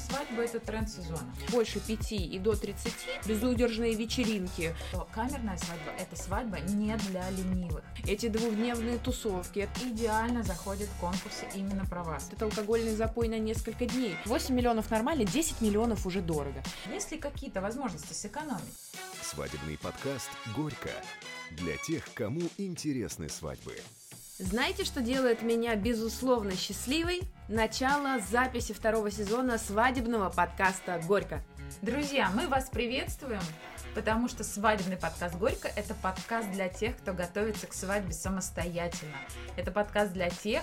свадьбы – это тренд сезона. Больше пяти и до 30 безудержные вечеринки. То камерная свадьба – это свадьба не для ленивых. Эти двухдневные тусовки. Идеально заходят в конкурсы именно про вас. Это алкогольный запой на несколько дней. 8 миллионов нормально, 10 миллионов уже дорого. Есть ли какие-то возможности сэкономить? Свадебный подкаст «Горько» для тех, кому интересны свадьбы. Знаете, что делает меня безусловно счастливой? Начало записи второго сезона свадебного подкаста «Горько». Друзья, мы вас приветствуем, потому что свадебный подкаст «Горько» — это подкаст для тех, кто готовится к свадьбе самостоятельно. Это подкаст для тех,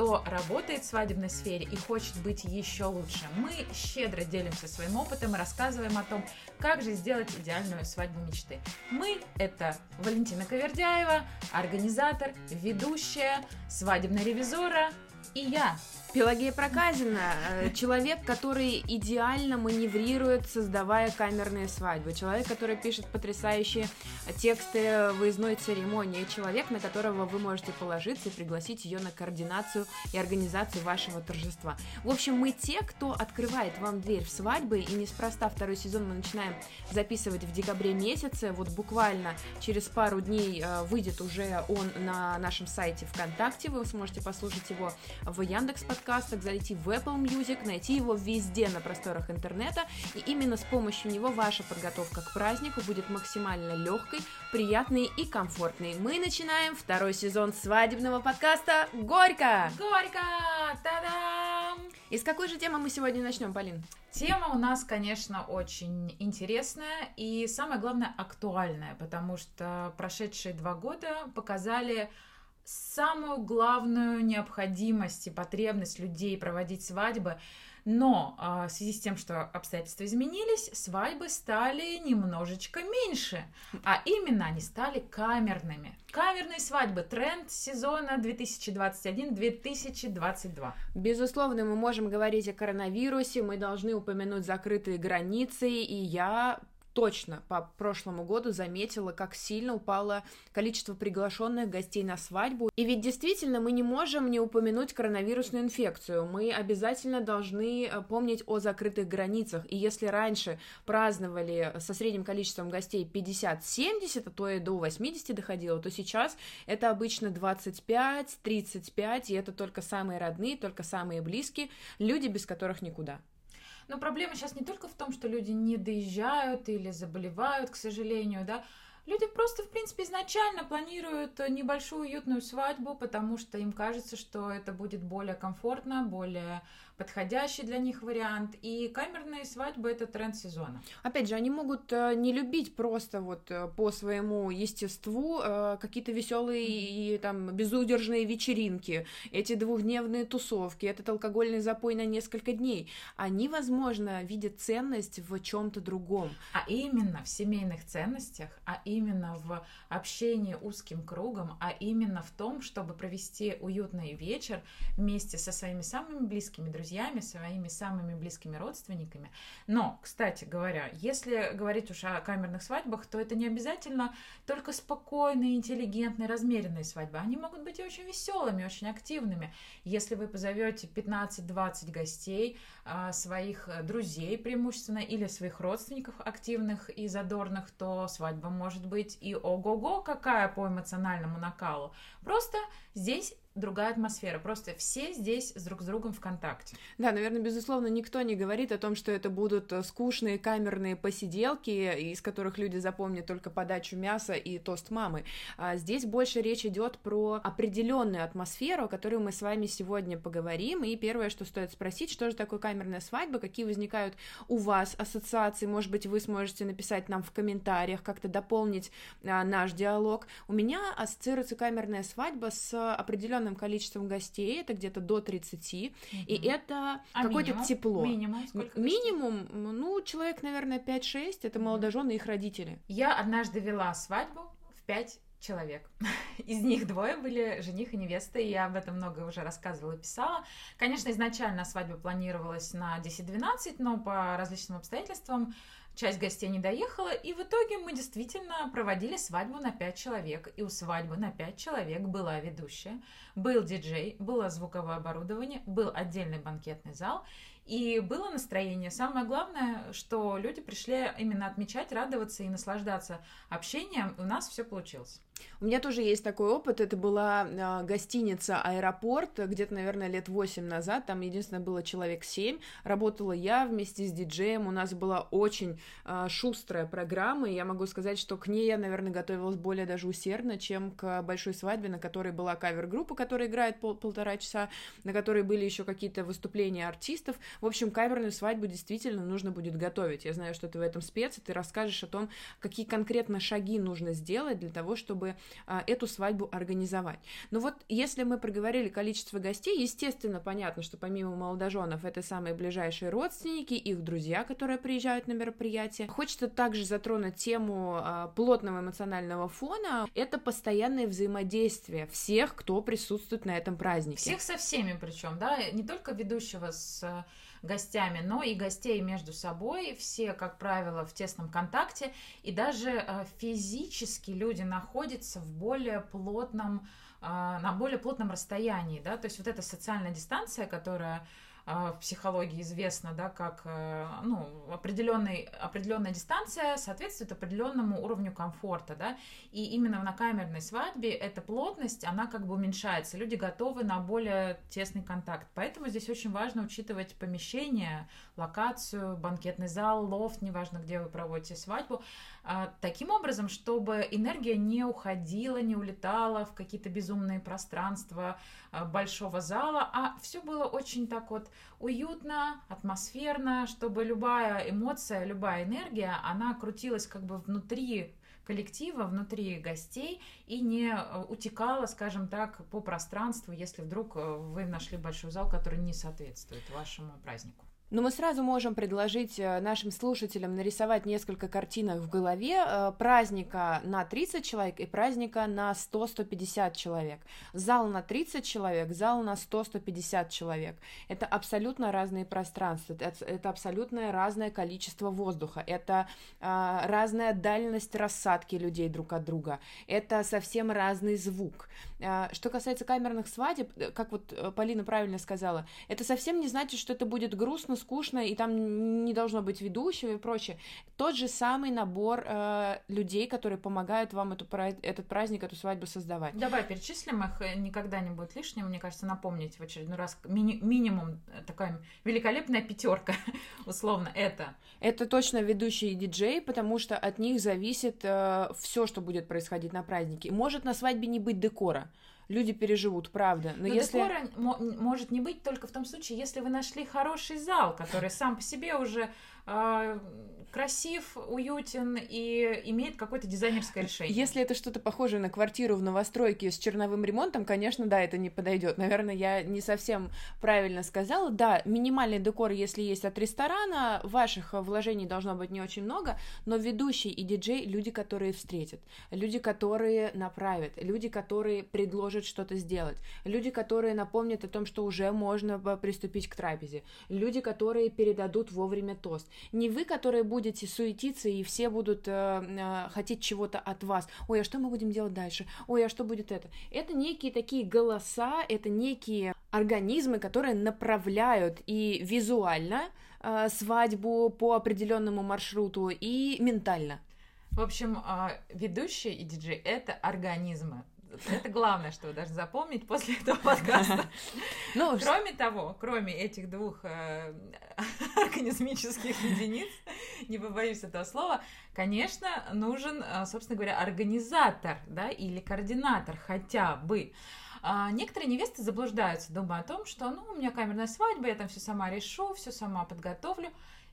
кто работает в свадебной сфере и хочет быть еще лучше. Мы щедро делимся своим опытом и рассказываем о том, как же сделать идеальную свадьбу мечты. Мы — это Валентина Ковердяева, организатор, ведущая, свадебная ревизора и я, Пелагея Проказина, э, человек, который идеально маневрирует, создавая камерные свадьбы, человек, который пишет потрясающие тексты выездной церемонии, человек, на которого вы можете положиться и пригласить ее на координацию и организацию вашего торжества. В общем, мы те, кто открывает вам дверь в свадьбы, и неспроста второй сезон мы начинаем записывать в декабре месяце, вот буквально через пару дней э, выйдет уже он на нашем сайте ВКонтакте, вы сможете послушать его в Яндекс подкастах, зайти в Apple Music, найти его везде на просторах интернета, и именно с помощью него ваша подготовка к празднику будет максимально легкой, приятной и комфортной. Мы начинаем второй сезон свадебного подкаста «Горько!» Горько! Та-дам! И с какой же темы мы сегодня начнем, Полин? Тема у нас, конечно, очень интересная и, самое главное, актуальная, потому что прошедшие два года показали самую главную необходимость и потребность людей проводить свадьбы. Но а, в связи с тем, что обстоятельства изменились, свадьбы стали немножечко меньше. А именно они стали камерными. Камерные свадьбы. Тренд сезона 2021-2022. Безусловно, мы можем говорить о коронавирусе, мы должны упомянуть закрытые границы, и я точно по прошлому году заметила, как сильно упало количество приглашенных гостей на свадьбу. И ведь действительно мы не можем не упомянуть коронавирусную инфекцию. Мы обязательно должны э, помнить о закрытых границах. И если раньше праздновали со средним количеством гостей 50-70, а то и до 80 доходило, то сейчас это обычно 25-35, и это только самые родные, только самые близкие, люди, без которых никуда. Но проблема сейчас не только в том, что люди не доезжают или заболевают, к сожалению, да, Люди просто, в принципе, изначально планируют небольшую уютную свадьбу, потому что им кажется, что это будет более комфортно, более подходящий для них вариант. И камерные свадьбы это тренд сезона. Опять же, они могут э, не любить просто вот э, по своему естеству э, какие-то веселые и там безудержные вечеринки, эти двухдневные тусовки, этот алкогольный запой на несколько дней. Они, возможно, видят ценность в чем-то другом. А именно в семейных ценностях, а именно в общении узким кругом, а именно в том, чтобы провести уютный вечер вместе со своими самыми близкими друзьями друзьями, своими самыми близкими родственниками. Но, кстати говоря, если говорить уж о камерных свадьбах, то это не обязательно только спокойные, интеллигентные, размеренные свадьбы. Они могут быть и очень веселыми, очень активными. Если вы позовете 15-20 гостей, а, своих друзей преимущественно или своих родственников активных и задорных, то свадьба может быть и ого-го какая по эмоциональному накалу. Просто здесь другая атмосфера. Просто все здесь с друг с другом в контакте. Да, наверное, безусловно, никто не говорит о том, что это будут э, скучные камерные посиделки, из которых люди запомнят только подачу мяса и тост мамы. А здесь больше речь идет про определенную атмосферу, о которой мы с вами сегодня поговорим. И первое, что стоит спросить, что же такое камерная свадьба, какие возникают у вас ассоциации, может быть, вы сможете написать нам в комментариях, как-то дополнить а, наш диалог. У меня ассоциируется камерная свадьба с определенной определенным количеством гостей, это где-то до 30, угу. и это а какое-то тепло. Минимум? Сколько минимум, ну, человек, наверное, 5-6, это молодожены и их родители. Я однажды вела свадьбу в 5 человек. Из них двое были жених и невеста, и я об этом много уже рассказывала и писала. Конечно, изначально свадьба планировалась на 10-12, но по различным обстоятельствам часть гостей не доехала, и в итоге мы действительно проводили свадьбу на 5 человек, и у свадьбы на 5 человек была ведущая, был диджей, было звуковое оборудование, был отдельный банкетный зал, и было настроение. Самое главное, что люди пришли именно отмечать, радоваться и наслаждаться общением. У нас все получилось. У меня тоже есть такой опыт. Это была э, гостиница «Аэропорт», где-то, наверное, лет 8 назад. Там, единственное, было человек 7. Работала я вместе с диджеем. У нас была очень э, шустрая программа. И я могу сказать, что к ней я, наверное, готовилась более даже усердно, чем к большой свадьбе, на которой была кавер-группа, которая играет пол полтора часа, на которой были еще какие-то выступления артистов. В общем, каверную свадьбу действительно нужно будет готовить. Я знаю, что ты в этом спец, и ты расскажешь о том, какие конкретно шаги нужно сделать для того, чтобы а, эту свадьбу организовать. Но вот если мы проговорили количество гостей, естественно, понятно, что помимо молодоженов это самые ближайшие родственники, их друзья, которые приезжают на мероприятие. Хочется также затронуть тему а, плотного эмоционального фона. Это постоянное взаимодействие всех, кто присутствует на этом празднике. Всех со всеми причем, да, не только ведущего с гостями, но и гостей между собой. Все, как правило, в тесном контакте. И даже э, физически люди находятся в более плотном, э, на более плотном расстоянии. Да? То есть вот эта социальная дистанция, которая в психологии известно, да, как э, ну, определенный, определенная дистанция соответствует определенному уровню комфорта, да, и именно на камерной свадьбе эта плотность, она как бы уменьшается, люди готовы на более тесный контакт, поэтому здесь очень важно учитывать помещение, локацию, банкетный зал, лофт, неважно, где вы проводите свадьбу, а, таким образом, чтобы энергия не уходила, не улетала в какие-то безумные пространства а, большого зала, а все было очень так вот уютно, атмосферно, чтобы любая эмоция, любая энергия, она крутилась как бы внутри коллектива, внутри гостей и не э, утекала, скажем так, по пространству, если вдруг э, вы нашли большой зал, который не соответствует вашему празднику. Но мы сразу можем предложить э, нашим слушателям нарисовать несколько картинок в голове э, праздника на 30 человек и праздника на 100-150 человек. Зал на 30 человек, зал на 100-150 человек. Это абсолютно разные пространства, это, абсолютно разное количество воздуха, это а, разная дальность рассадки людей друг от друга, это совсем разный звук. Что касается камерных свадеб, как вот Полина правильно сказала, это совсем не значит, что это будет грустно, скучно, и там не должно быть ведущего и прочее. Тот же самый набор э, людей, которые помогают вам эту, этот праздник, эту свадьбу создавать. Давай перечислим их, э, никогда не будет лишним, мне кажется, напомнить в очередной раз мини минимум э, такая великолепная пятерка, условно, это. Это точно ведущий диджей, потому что от них зависит э, все, что будет происходить на празднике. Может на свадьбе не быть декора, люди переживут, правда. Но, Но если... декора может не быть только в том случае, если вы нашли хороший зал, который сам по себе уже красив, уютен и имеет какое-то дизайнерское решение. Если это что-то похожее на квартиру в новостройке с черновым ремонтом, конечно, да, это не подойдет. Наверное, я не совсем правильно сказала. Да, минимальный декор, если есть от ресторана, ваших вложений должно быть не очень много, но ведущий и диджей — люди, которые встретят, люди, которые направят, люди, которые предложат что-то сделать, люди, которые напомнят о том, что уже можно приступить к трапезе, люди, которые передадут вовремя тост. Не вы, которые будете суетиться, и все будут э, э, хотеть чего-то от вас. Ой, а что мы будем делать дальше? Ой, а что будет это? Это некие такие голоса, это некие организмы, которые направляют и визуально э, свадьбу по определенному маршруту, и ментально. В общем, э, ведущий и диджей — это организмы. Это главное, что вы должны запомнить после этого подкаста. Ну, кроме того, кроме этих двух э, организмических единиц, не побоюсь этого слова, конечно, нужен, э, собственно говоря, организатор, да, или координатор хотя бы. А некоторые невесты заблуждаются, думая о том, что, ну, у меня камерная свадьба, я там все сама решу, все сама подготовлю.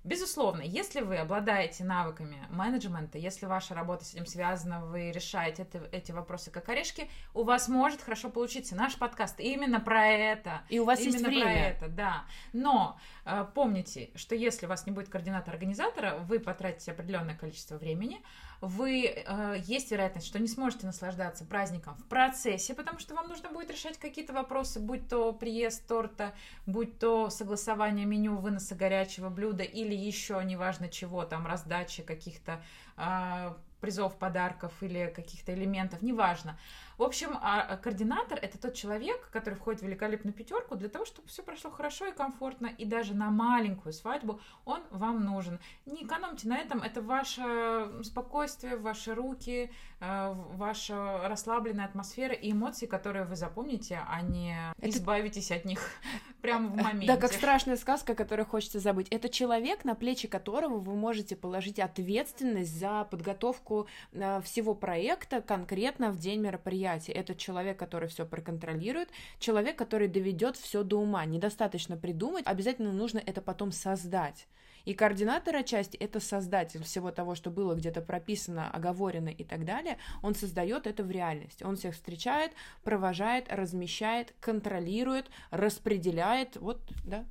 Безусловно, если вы обладаете навыками менеджмента, если ваша работа с этим связана, вы решаете это, эти вопросы как орешки, у вас может хорошо получиться. Наш подкаст именно про это. И у вас именно есть время. про это, да. Но э, помните, что если у вас не будет координатора-организатора, вы потратите определенное количество времени, вы э, есть вероятность, что не сможете наслаждаться праздником в процессе, потому что вам нужно будет решать какие-то вопросы, будь то приезд торта, будь то согласование меню выноса горячего блюда или еще неважно чего, там раздачи каких-то э, призов, подарков или каких-то элементов, неважно. В общем, а, а координатор это тот человек, который входит в великолепную пятерку для того, чтобы все прошло хорошо и комфортно, и даже на маленькую свадьбу он вам нужен. Не экономьте на этом, это ваше спокойствие, ваши руки, э, ваша расслабленная атмосфера и эмоции, которые вы запомните, а не это... избавитесь от них прямо в моменте. Да, как страшная сказка, которую хочется забыть. Это человек, на плечи которого вы можете положить ответственность за подготовку э, всего проекта конкретно в день мероприятия. Это человек, который все проконтролирует, человек, который доведет все до ума. Недостаточно придумать, обязательно нужно это потом создать. И координатор отчасти это создатель всего того, что было где-то прописано, оговорено и так далее. Он создает это в реальности. Он всех встречает, провожает, размещает, контролирует, распределяет. Вот, да.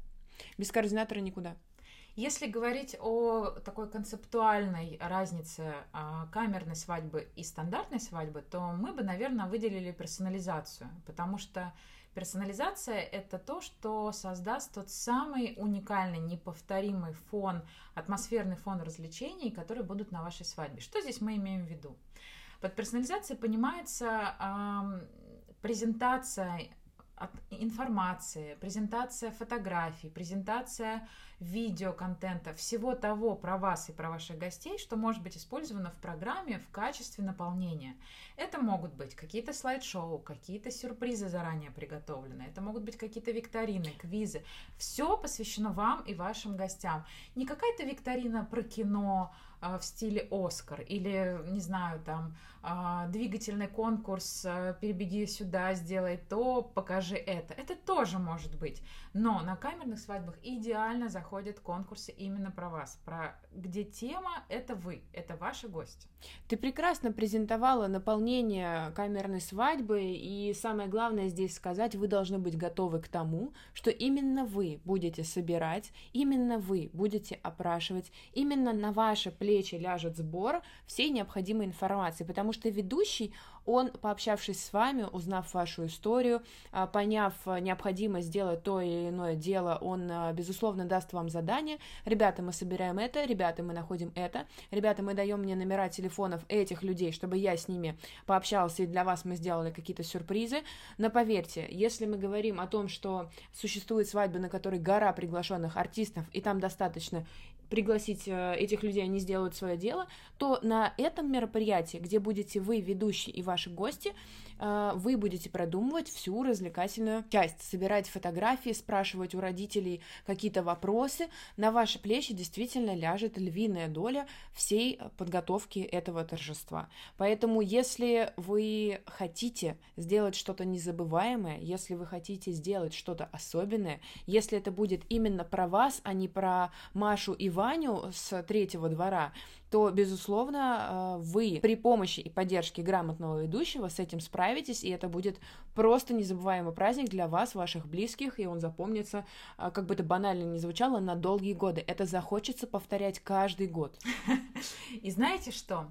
Без координатора никуда. Если говорить о такой концептуальной разнице а, камерной свадьбы и стандартной свадьбы, то мы бы, наверное, выделили персонализацию, потому что персонализация — это то, что создаст тот самый уникальный, неповторимый фон, атмосферный фон развлечений, которые будут на вашей свадьбе. Что здесь мы имеем в виду? Под персонализацией понимается э, презентация информации, презентация фотографий, презентация видеоконтента, всего того про вас и про ваших гостей, что может быть использовано в программе в качестве наполнения. Это могут быть какие-то слайд-шоу, какие-то сюрпризы заранее приготовленные, это могут быть какие-то викторины, квизы. Все посвящено вам и вашим гостям. Не какая-то викторина про кино, а, в стиле Оскар или, не знаю, там, двигательный конкурс, а, перебеги сюда, сделай то, покажи это. Это тоже может быть. Но на камерных свадьбах идеально заходят конкурсы именно про вас, про где тема — это вы, это ваши гости. Ты прекрасно презентовала наполнение камерной свадьбы, и самое главное здесь сказать, вы должны быть готовы к тому, что именно вы будете собирать, именно вы будете опрашивать, именно на ваши плечи ляжет сбор всей необходимой информации, потому что ведущий, он, пообщавшись с вами, узнав вашу историю, а, поняв а, необходимость сделать то или иное дело, он, а, безусловно, даст вам задание. Ребята, мы собираем это, ребята, мы находим это, ребята, мы даем мне номера телефонов этих людей, чтобы я с ними пообщался, и для вас мы сделали какие-то сюрпризы. Но поверьте, если мы говорим о том, что существует свадьба, на которой гора приглашенных артистов, и там достаточно пригласить э, этих людей, они сделают свое дело, то на этом мероприятии, где будете вы, ведущий и ваши гости, э, вы будете продумывать всю развлекательную часть, собирать фотографии, спрашивать у родителей какие-то вопросы. На ваши плечи действительно ляжет львиная доля всей подготовки этого торжества. Поэтому, если вы хотите сделать что-то незабываемое, если вы хотите сделать что-то особенное, если это будет именно про вас, а не про Машу и Ваню с третьего двора, то, безусловно, э, вы при помощи и поддержке грамотного ведущего с этим справитесь, и это будет просто незабываемый праздник для вас, ваших близких, и он запомнится, э, как бы это банально ни звучало, на долгие годы. Это захочется повторять каждый год. И знаете что?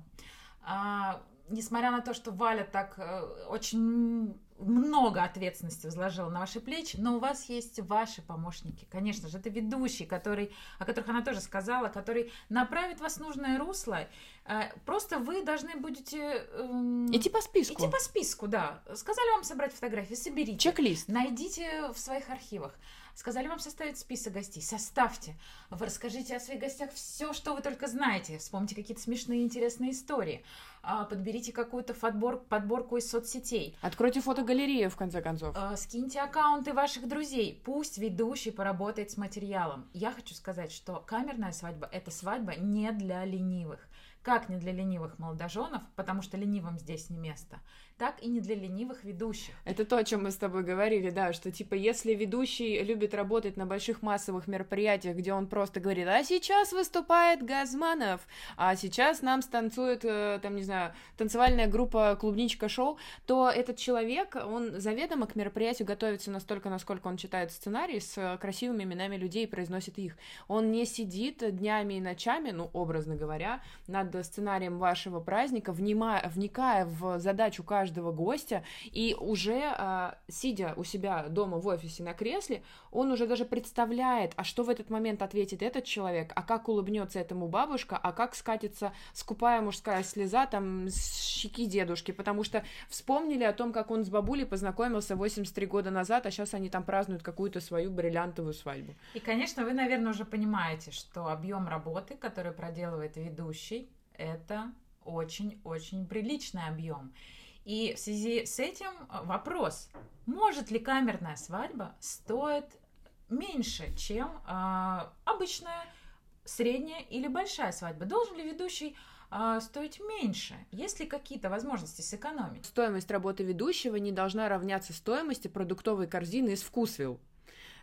Несмотря на то, что Валя так э, очень много ответственности возложила на ваши плечи, но у вас есть ваши помощники. Конечно же, это ведущий, который, о которых она тоже сказала, который направит вас в нужное русло. Э, просто вы должны будете... Эм, идти по списку. Идти по списку, да. Сказали вам собрать фотографии, соберите. Чек-лист. Найдите в своих архивах. Сказали вам составить список гостей. Составьте. Вы расскажите о своих гостях все, что вы только знаете. Вспомните какие-то смешные интересные истории. А, подберите какую-то подбор, подборку из соцсетей. Откройте фотогалерею, в конце концов. А, скиньте аккаунты ваших друзей. Пусть ведущий поработает с материалом. Я хочу сказать, что камерная свадьба – это свадьба не для ленивых. Как не для ленивых молодоженов, потому что ленивым здесь не место – так и не для ленивых ведущих. Это то, о чем мы с тобой говорили, да, что типа если ведущий любит работать на больших массовых мероприятиях, где он просто говорит, а сейчас выступает Газманов, а сейчас нам станцует, э, там, не знаю, танцевальная группа Клубничка шоу, то этот человек, он заведомо к мероприятию готовится настолько, насколько он читает сценарий с красивыми именами людей и произносит их. Он не сидит днями и ночами, ну, образно говоря, над сценарием вашего праздника, внимая, вникая в задачу каждого гостя, и уже а, сидя у себя дома в офисе на кресле, он уже даже представляет, а что в этот момент ответит этот человек, а как улыбнется этому бабушка, а как скатится скупая мужская слеза там с щеки дедушки, потому что вспомнили о том, как он с бабулей познакомился 83 года назад, а сейчас они там празднуют какую-то свою бриллиантовую свадьбу. И, конечно, вы, наверное, уже понимаете, что объем работы, который проделывает ведущий, это очень-очень приличный объем. И в связи с этим вопрос, может ли камерная свадьба стоит меньше, чем э, обычная средняя или большая свадьба? Должен ли ведущий э, стоить меньше? Есть ли какие-то возможности сэкономить? Стоимость работы ведущего не должна равняться стоимости продуктовой корзины из вкусвилл.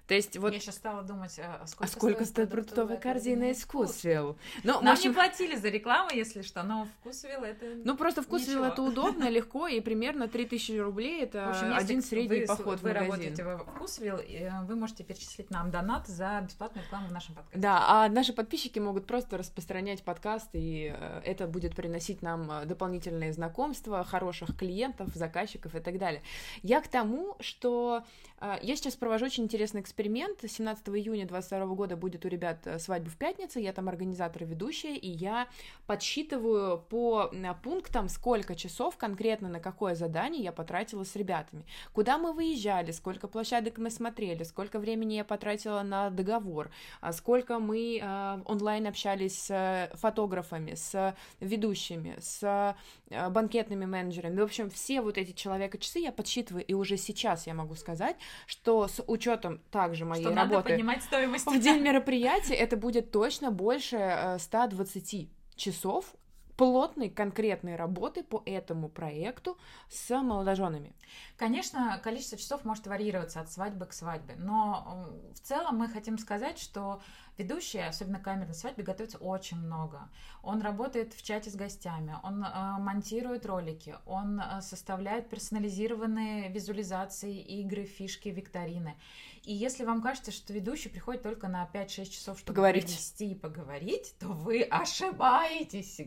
То есть вот... Я сейчас стала думать, а сколько, а сколько стоит продуктовая корзина из Вкусвилл? Ну, Нам общем... не платили за рекламу, если что, но Вкусвилл это Ну, просто Вкусвилл это удобно, легко, и примерно 3000 рублей это общем, один средний вы, поход вы в магазин. работаете в Вкусвилл, вы можете перечислить нам донат за бесплатную рекламу в нашем подкасте. Да, а наши подписчики могут просто распространять подкаст, и э, это будет приносить нам э, дополнительные знакомства, хороших клиентов, заказчиков и так далее. Я к тому, что э, я сейчас провожу очень интересный эксперимент эксперимент. 17 июня 2022 года будет у ребят э, свадьба в пятницу. Я там организатор и ведущая, и я подсчитываю по пунктам, сколько часов конкретно на какое задание я потратила с ребятами. Куда мы выезжали, сколько площадок мы смотрели, сколько времени я потратила на договор, а сколько мы э, онлайн общались с фотографами, с ведущими, с э, банкетными менеджерами. В общем, все вот эти человека-часы я подсчитываю, и уже сейчас я могу сказать, что с учетом так также моей что работы. Надо поднимать стоимость. В день мероприятия это будет точно больше 120 э, часов плотной конкретной работы по этому проекту с молодоженами. Конечно, количество часов может варьироваться от свадьбы к свадьбе, но в целом мы хотим сказать, что ведущий, особенно камерной свадьбе, готовится очень много. Он работает в чате с гостями, он э, монтирует ролики, он э, составляет персонализированные визуализации, игры, фишки, викторины. И если вам кажется, что ведущий приходит только на 5-6 часов, чтобы поговорить. и поговорить, то вы ошибаетесь.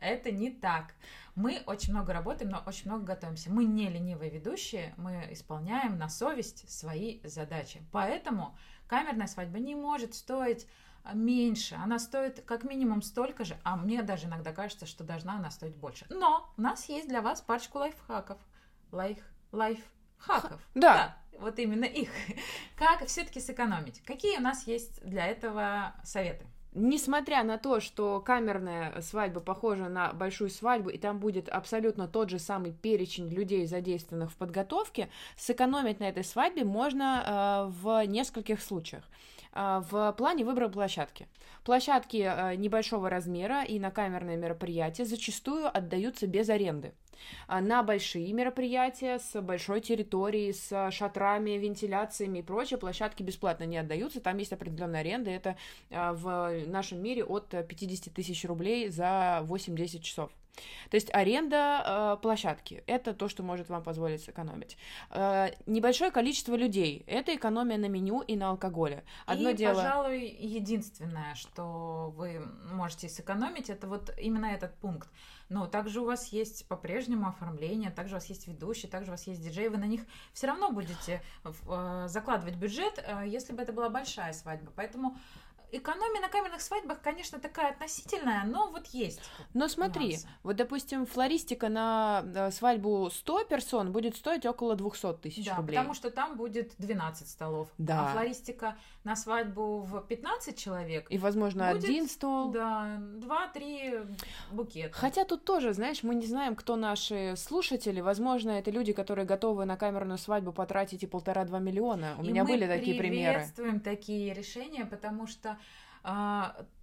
Это не так. Мы очень много работаем, но очень много готовимся. Мы не ленивые ведущие, мы исполняем на совесть свои задачи. Поэтому камерная свадьба не может стоить а, меньше, она стоит как минимум столько же, а мне даже иногда кажется, что должна она стоить больше. Но у нас есть для вас парочку лайфхаков. Лайф, лайфхаков. Да. да вот именно их. Как все-таки сэкономить? Какие у нас есть для этого советы? Несмотря на то, что камерная свадьба похожа на большую свадьбу, и там будет абсолютно тот же самый перечень людей, задействованных в подготовке, сэкономить на этой свадьбе можно э, в нескольких случаях. Э, в плане выбора площадки. Площадки э, небольшого размера и на камерное мероприятие зачастую отдаются без аренды. А, на большие мероприятия с большой территорией, с шатрами, вентиляциями и прочее площадки бесплатно не отдаются. Там есть определенная аренда. Это а, в нашем мире от 50 тысяч рублей за 8-10 часов. То есть аренда э, площадки – это то, что может вам позволить сэкономить. Э, небольшое количество людей – это экономия на меню и на алкоголе. Одно и, дело... пожалуй, единственное, что вы можете сэкономить, это вот именно этот пункт. Но также у вас есть по-прежнему оформление, также у вас есть ведущий, также у вас есть диджей, вы на них все равно будете э, закладывать бюджет, э, если бы это была большая свадьба. Поэтому экономия на каменных свадьбах, конечно, такая относительная, но вот есть. Но смотри, нюансы. вот, допустим, флористика на э, свадьбу 100 персон будет стоить около 200 тысяч да, рублей. потому что там будет 12 столов. Да. А флористика на свадьбу в 15 человек И, возможно, будет, один стол. Да, 2-3 букета. Хотя тут тоже, знаешь, мы не знаем, кто наши слушатели. Возможно, это люди, которые готовы на камерную свадьбу потратить и полтора-два миллиона. У и меня были такие примеры. мы приветствуем такие решения, потому что а,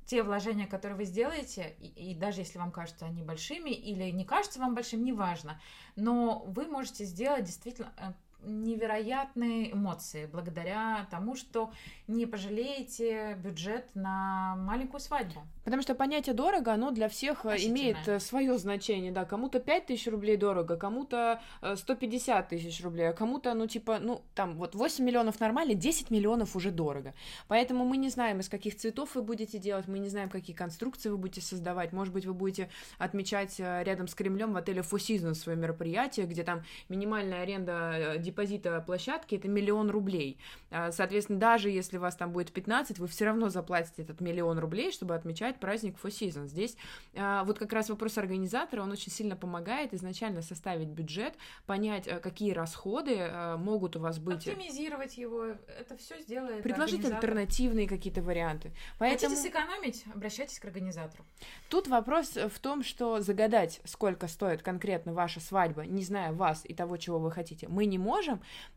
те вложения, которые вы сделаете, и, и даже если вам кажутся они большими или не кажутся вам большим, неважно, но вы можете сделать действительно э, невероятные эмоции благодаря тому, что не пожалеете бюджет на маленькую свадьбу. Потому что понятие дорого, оно для всех э, имеет э, свое значение, да, кому-то 5 тысяч рублей дорого, кому-то 150 э, тысяч рублей, а кому-то, ну, типа, ну, там, вот 8 миллионов нормально, 10 миллионов уже дорого. Поэтому мы не знаем, из каких цветов вы будете делать, мы не знаем, какие конструкции вы будете создавать, может быть, вы будете отмечать рядом с Кремлем в отеле Four Seasons свое мероприятие, где там минимальная аренда депозита площадки это миллион рублей. А, соответственно, даже если вас там будет 15, вы все равно заплатите этот миллион рублей, чтобы отмечать праздник Four Seasons. Здесь а, вот как раз вопрос организатора, он очень сильно помогает изначально составить бюджет, понять, а, какие расходы могут у вас быть. Оптимизировать его, это все сделает Предложить альтернативные какие-то варианты. Поэтому... Хотите сэкономить, обращайтесь к организатору. Тут вопрос в том, что загадать, сколько стоит конкретно ваша свадьба, не зная вас и того, чего вы хотите, мы не можем,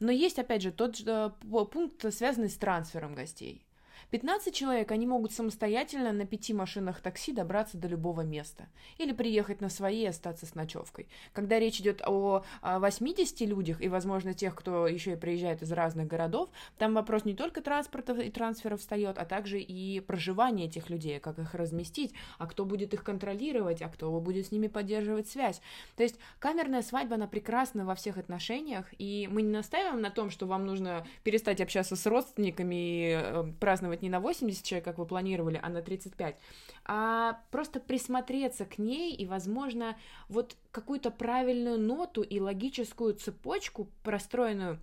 но есть, опять же, тот же пункт, связанный с трансфером гостей. 15 человек, они могут самостоятельно на пяти машинах такси добраться до любого места. Или приехать на свои и остаться с ночевкой. Когда речь идет о 80 людях и, возможно, тех, кто еще и приезжает из разных городов, там вопрос не только транспорта и трансфера встает, а также и проживание этих людей, как их разместить, а кто будет их контролировать, а кто будет с ними поддерживать связь. То есть камерная свадьба, она прекрасна во всех отношениях, и мы не настаиваем на том, что вам нужно перестать общаться с родственниками и э, праздновать праздновать не на 80 человек, как вы планировали, а на 35, а просто присмотреться к ней и, возможно, вот какую-то правильную ноту и логическую цепочку, простроенную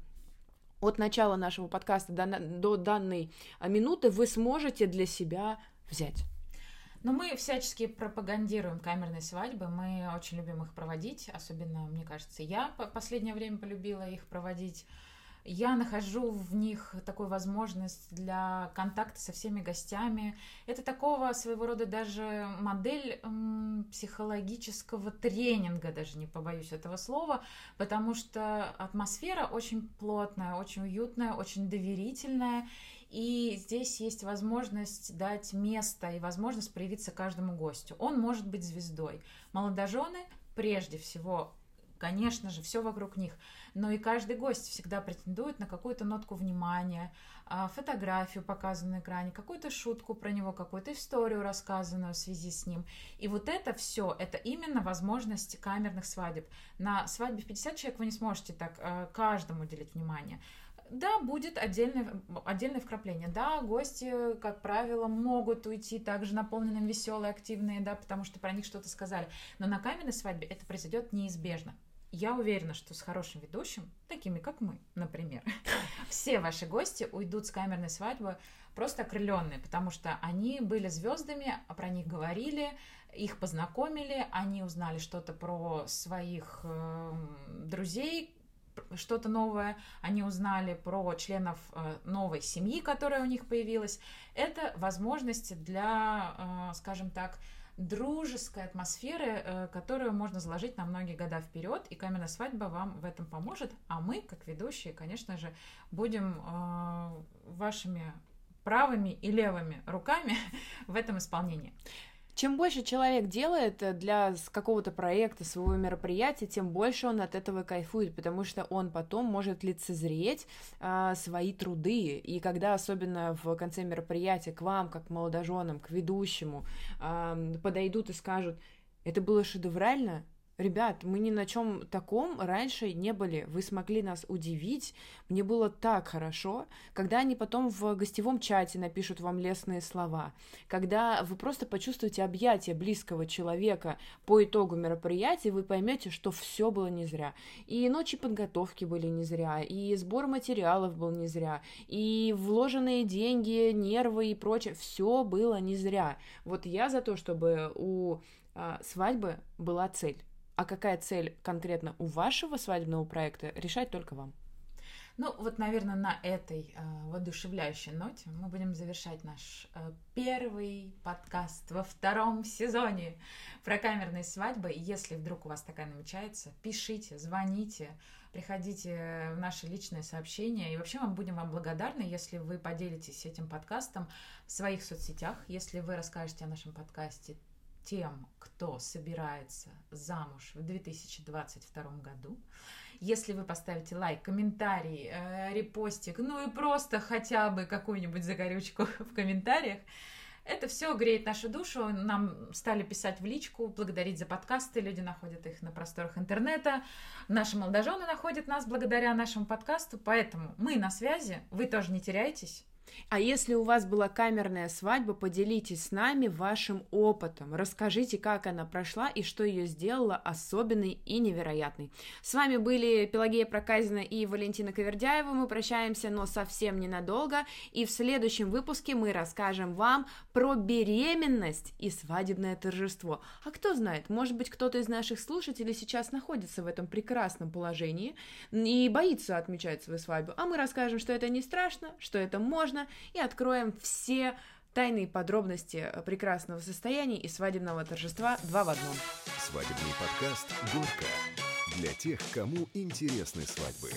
от начала нашего подкаста до, до данной минуты, вы сможете для себя взять. Но мы всячески пропагандируем камерные свадьбы, мы очень любим их проводить, особенно, мне кажется, я в последнее время полюбила их проводить я нахожу в них такую возможность для контакта со всеми гостями. Это такого своего рода даже модель м, психологического тренинга, даже не побоюсь этого слова, потому что атмосфера очень плотная, очень уютная, очень доверительная. И здесь есть возможность дать место и возможность проявиться каждому гостю. Он может быть звездой. Молодожены прежде всего конечно же, все вокруг них. Но и каждый гость всегда претендует на какую-то нотку внимания, а, фотографию, показанную на экране, какую-то шутку про него, какую-то историю, рассказанную в связи с ним. И вот это все, это именно возможность камерных свадеб. На свадьбе в 50 человек вы не сможете так а, каждому уделить внимание. Да, будет отдельное, отдельное вкрапление. Да, гости, как правило, могут уйти также наполненным, веселые, активные, да, потому что про них что-то сказали. Но на каменной свадьбе это произойдет неизбежно я уверена, что с хорошим ведущим, такими как мы, например, все ваши гости уйдут с камерной свадьбы просто окрыленные, потому что они были звездами, про них говорили, их познакомили, они узнали что-то про своих э, друзей, что-то новое, они узнали про членов э, новой семьи, которая у них появилась. Это возможности для, э, скажем так, дружеской атмосферы, э, которую можно заложить на многие года вперед, и каменная свадьба вам в этом поможет, а мы, как ведущие, конечно же, будем э, вашими правыми и левыми руками в этом исполнении. Чем больше человек делает э, для какого-то проекта, своего мероприятия, тем больше он от этого кайфует, потому что он потом может лицезреть а, свои труды. И когда особенно в конце мероприятия к вам, как молодоженам, к ведущему, а, подойдут и скажут, это было шедеврально, Ребят, мы ни на чем таком раньше не были. Вы смогли нас удивить. Мне было так хорошо. Когда они потом в гостевом чате напишут вам лестные слова, когда вы просто почувствуете объятие близкого человека по итогу мероприятия, вы поймете, что все было не зря. И ночи подготовки были не зря, и сбор материалов был не зря, и вложенные деньги, нервы и прочее, все было не зря. Вот я за то, чтобы у а, свадьбы была цель а какая цель конкретно у вашего свадебного проекта, решать только вам. Ну, вот, наверное, на этой э, воодушевляющей ноте мы будем завершать наш э, первый подкаст во втором сезоне про камерные свадьбы. Если вдруг у вас такая намечается, пишите, звоните, приходите в наши личные сообщения. И вообще мы будем вам благодарны, если вы поделитесь этим подкастом в своих соцсетях, если вы расскажете о нашем подкасте тем, кто собирается замуж в 2022 году. Если вы поставите лайк, комментарий, э, репостик, ну и просто хотя бы какую-нибудь загорючку в комментариях, это все греет нашу душу. Нам стали писать в личку, благодарить за подкасты. Люди находят их на просторах интернета. Наши молодожены находят нас благодаря нашему подкасту. Поэтому мы на связи. Вы тоже не теряйтесь. А если у вас была камерная свадьба, поделитесь с нами вашим опытом. Расскажите, как она прошла и что ее сделало особенной и невероятной. С вами были Пелагея Проказина и Валентина Ковердяева. Мы прощаемся, но совсем ненадолго. И в следующем выпуске мы расскажем вам про беременность и свадебное торжество. А кто знает, может быть, кто-то из наших слушателей сейчас находится в этом прекрасном положении и боится отмечать свою свадьбу. А мы расскажем, что это не страшно, что это можно, и откроем все тайные подробности прекрасного состояния и свадебного торжества два в одном. Свадебный подкаст «Горько» для тех, кому интересны свадьбы.